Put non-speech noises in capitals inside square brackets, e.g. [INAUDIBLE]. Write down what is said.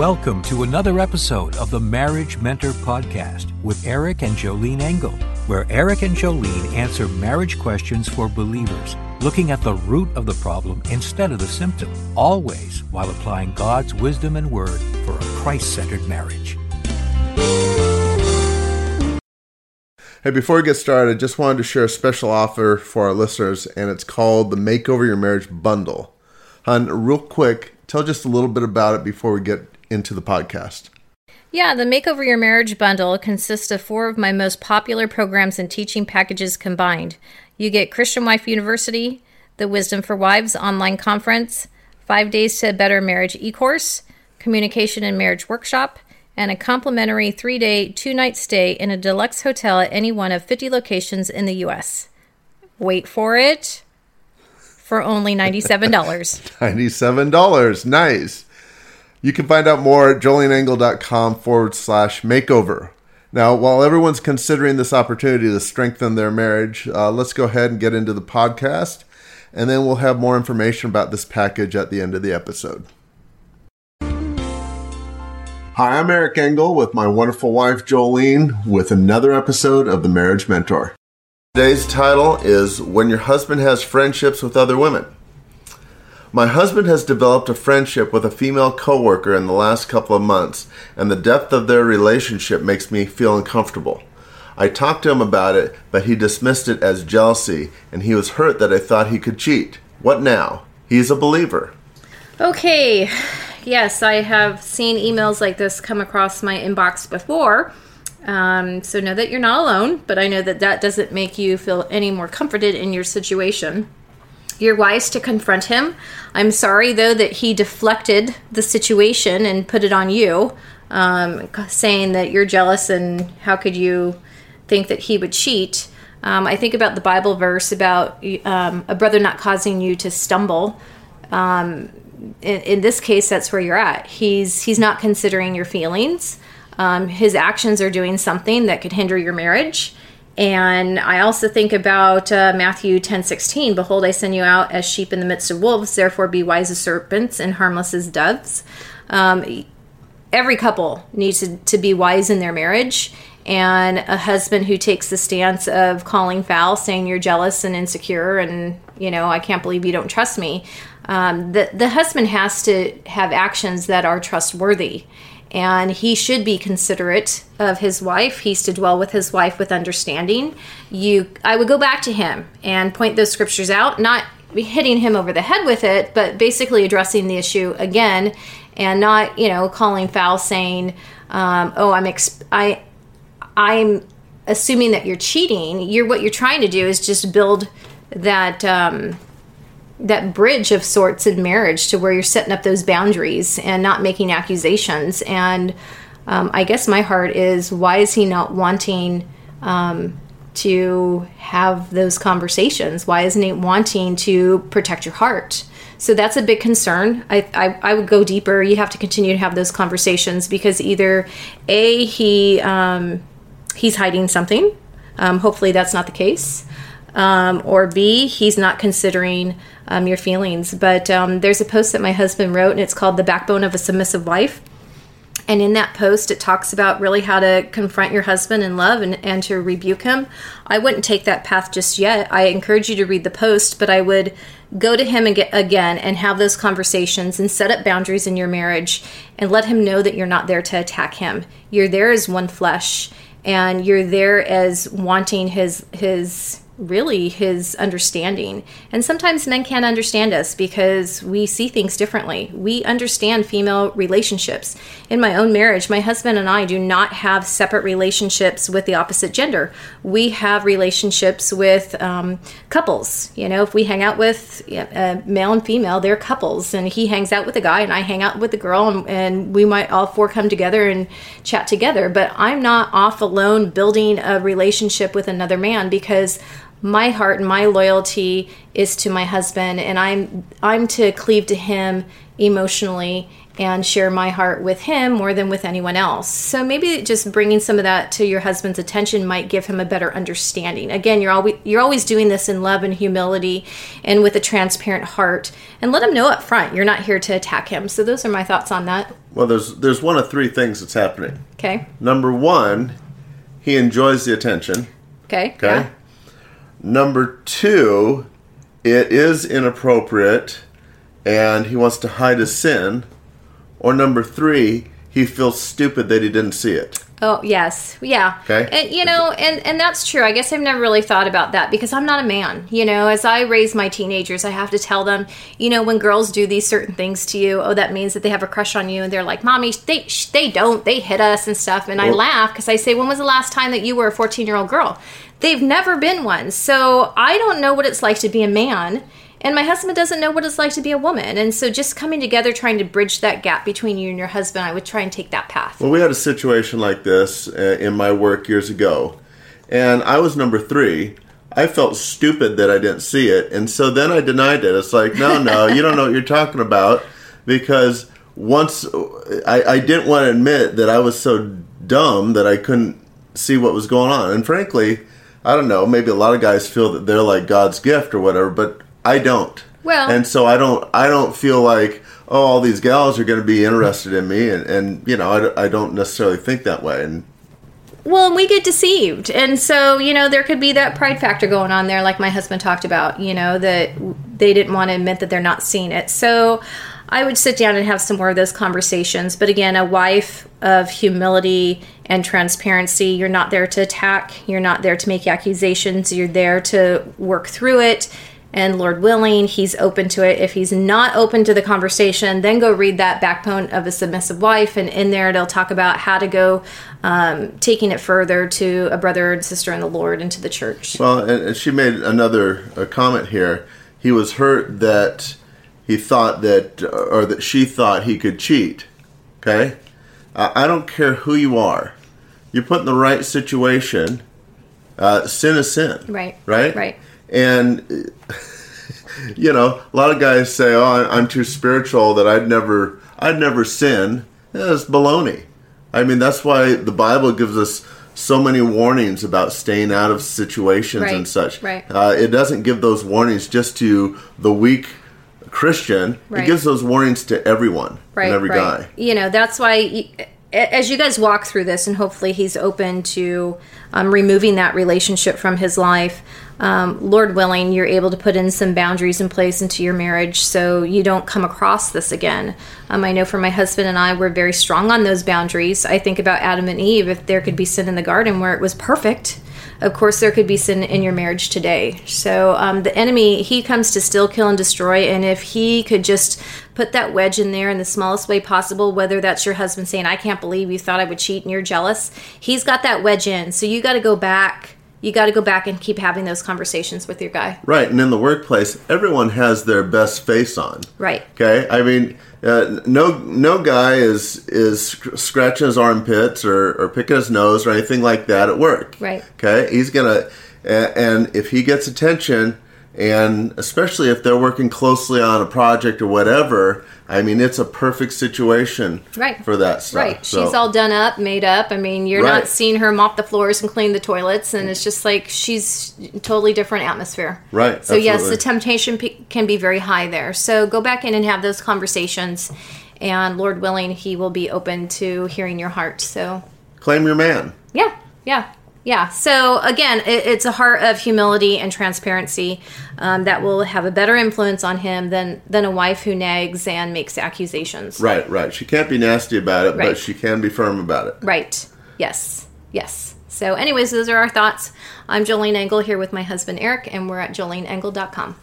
Welcome to another episode of the Marriage Mentor Podcast with Eric and Jolene Engel, where Eric and Jolene answer marriage questions for believers, looking at the root of the problem instead of the symptom, always while applying God's wisdom and word for a Christ centered marriage. Hey, before we get started, I just wanted to share a special offer for our listeners, and it's called the Makeover Your Marriage Bundle. Hun, real quick, tell just a little bit about it before we get into the podcast. Yeah, the Makeover Your Marriage bundle consists of four of my most popular programs and teaching packages combined. You get Christian Wife University, the Wisdom for Wives online conference, Five Days to a Better Marriage e course, Communication and Marriage workshop, and a complimentary three day, two night stay in a deluxe hotel at any one of 50 locations in the U.S. Wait for it for only $97. [LAUGHS] $97. Nice. You can find out more at joleneengel.com forward slash makeover. Now, while everyone's considering this opportunity to strengthen their marriage, uh, let's go ahead and get into the podcast, and then we'll have more information about this package at the end of the episode. Hi, I'm Eric Engel with my wonderful wife Jolene with another episode of The Marriage Mentor. Today's title is When Your Husband Has Friendships with Other Women. My husband has developed a friendship with a female coworker in the last couple of months, and the depth of their relationship makes me feel uncomfortable. I talked to him about it, but he dismissed it as jealousy, and he was hurt that I thought he could cheat. What now? He's a believer. Okay, yes, I have seen emails like this come across my inbox before. Um, so know that you're not alone, but I know that that doesn't make you feel any more comforted in your situation. You're wise to confront him. I'm sorry, though, that he deflected the situation and put it on you, um, saying that you're jealous and how could you think that he would cheat. Um, I think about the Bible verse about um, a brother not causing you to stumble. Um, in, in, this case, that's where you're at. He's he's not considering your feelings. Um, his actions are doing something that could hinder your marriage and I also think about uh, Matthew 10 16. Behold, I send you out as sheep in the midst of wolves, therefore be wise as serpents and harmless as doves. Um, every couple needs to, to be wise in their marriage. And a husband who takes the stance of calling foul, saying you're jealous and insecure, and you know, I can't believe you don't trust me. Um, the, the husband has to have actions that are trustworthy and he should be considerate of his wife. He's to dwell with his wife with understanding. You i would go back to him and point those scriptures out not hitting him over the head with it but basically addressing the issue again and not you know calling foul saying um, oh i'm exp- i i'm assuming that you're cheating. You're what you're trying to do is just build that um, that bridge of sorts in marriage to where you're setting up those boundaries and not making accusations. And um, I guess my heart is why is he not wanting um, to have those conversations? Why isn't he wanting to protect your heart? So that's a big concern. I, I, I would go deeper. You have to continue to have those conversations because either a he um, he's hiding something. Um, hopefully that's not the case um, or B, he's not considering um, your feelings. But um, there's a post that my husband wrote, and it's called The Backbone of a Submissive Wife. And in that post, it talks about really how to confront your husband in love and, and to rebuke him. I wouldn't take that path just yet. I encourage you to read the post, but I would go to him again and have those conversations and set up boundaries in your marriage and let him know that you're not there to attack him. You're there as one flesh and you're there as wanting his his really his understanding. And sometimes men can't understand us because we see things differently. We understand female relationships. In my own marriage, my husband and I do not have separate relationships with the opposite gender. We have relationships with um, couples. You know, if we hang out with a male and female, they're couples, and he hangs out with a guy, and I hang out with a girl, and, and we might all four come together and chat together. But I'm not off alone building a relationship with another man because my heart and my loyalty is to my husband and i'm i'm to cleave to him emotionally and share my heart with him more than with anyone else. So maybe just bringing some of that to your husband's attention might give him a better understanding. Again, you're always you're always doing this in love and humility and with a transparent heart and let him know up front you're not here to attack him. So those are my thoughts on that. Well, there's there's one of three things that's happening. Okay. Number one, he enjoys the attention. Okay. Okay. Yeah. Number two, it is inappropriate and he wants to hide his sin. Or number three, he feels stupid that he didn't see it. Oh yes, yeah. Okay. And you know, and and that's true. I guess I've never really thought about that because I'm not a man. You know, as I raise my teenagers, I have to tell them, you know, when girls do these certain things to you, oh, that means that they have a crush on you, and they're like, "Mommy, they they don't. They hit us and stuff." And I laugh because I say, "When was the last time that you were a 14 year old girl?" They've never been one, so I don't know what it's like to be a man. And my husband doesn't know what it's like to be a woman. And so just coming together, trying to bridge that gap between you and your husband, I would try and take that path. Well, we had a situation like this uh, in my work years ago, and I was number three. I felt stupid that I didn't see it, and so then I denied it. It's like, no, no, [LAUGHS] you don't know what you're talking about, because once I, I didn't want to admit that I was so dumb that I couldn't see what was going on. And frankly, I don't know. Maybe a lot of guys feel that they're like God's gift or whatever, but I don't. Well- and so I don't. I don't feel like oh, all these gals are going to be interested in me, and, and you know, I, I don't necessarily think that way. And Well, and we get deceived. And so, you know, there could be that pride factor going on there, like my husband talked about, you know, that they didn't want to admit that they're not seeing it. So I would sit down and have some more of those conversations. But again, a wife of humility and transparency, you're not there to attack, you're not there to make accusations, you're there to work through it. And Lord willing, he's open to it. If he's not open to the conversation, then go read that backbone of a submissive wife, and in there it'll talk about how to go um, taking it further to a brother and sister in the Lord and to the church. well, and, she made another uh comment here. He was hurt that he thought that, or that she thought he could cheat. Okay, I I don't care who you are. You're put in the right situation. Uh, sin is sin. Right. Right. Right. And [LAUGHS] you know, a lot of guys say, "Oh, I'm too spiritual that I'd never, I'd never sin." Yeah, That's baloney. I mean, that's why the Bible gives us so many warnings about staying out of situations Right, and such. right. Uh, it doesn't give those warnings just to the weak Christian. Right. It gives those warnings to everyone right, and every right. guy. You know, that's why as you guys walk through this, and hopefully he's open to um, removing that relationship from his life. Um, Lord willing, you're able to put in some boundaries in place into your marriage so you don't come across this again. Um, I know for my husband and I, we're very strong on those boundaries. I think about Adam and Eve. If there could be sin in the garden where it was perfect, of course there could be sin in your marriage today. So um, the enemy he comes to still kill and destroy and if he could just put that wedge in there in the smallest way possible whether that's your husband saying i can't believe you thought i would cheat and you're jealous he's got that wedge in. So you got to go back you got to go back and keep having those conversations with your guy Right, and in the workplace, everyone has their best face on. right Okay, I mean, uh, no no guy is is scratching his armpits or, or picking his nose or anything like that at work. Right. Okay, he's gonna, and if he gets attention, and especially if they're working closely on a project or whatever, I mean, it's a perfect situation Right. for that stuff. Right. So- She's all done up, made up. I mean, you're Right. not seeing her mop the floors and clean the toilets, and it's just like she's totally different atmosphere. Right, So yes, the temptation p- can be very high there. So go back in and have those conversations, and Lord willing, He will be open to hearing your heart. So claim your man. yeah, yeah. Yeah. So again, it, it's a heart of humility and transparency um, that will have a better influence on him than than a wife who nags and makes accusations. Right, right. She can't be nasty about it, Right. but she can be firm about it. Right. Yes. Yes. So, anyways, those are our thoughts. I'm Jolene Engel here with my husband Eric, and we're at joleneengel.com.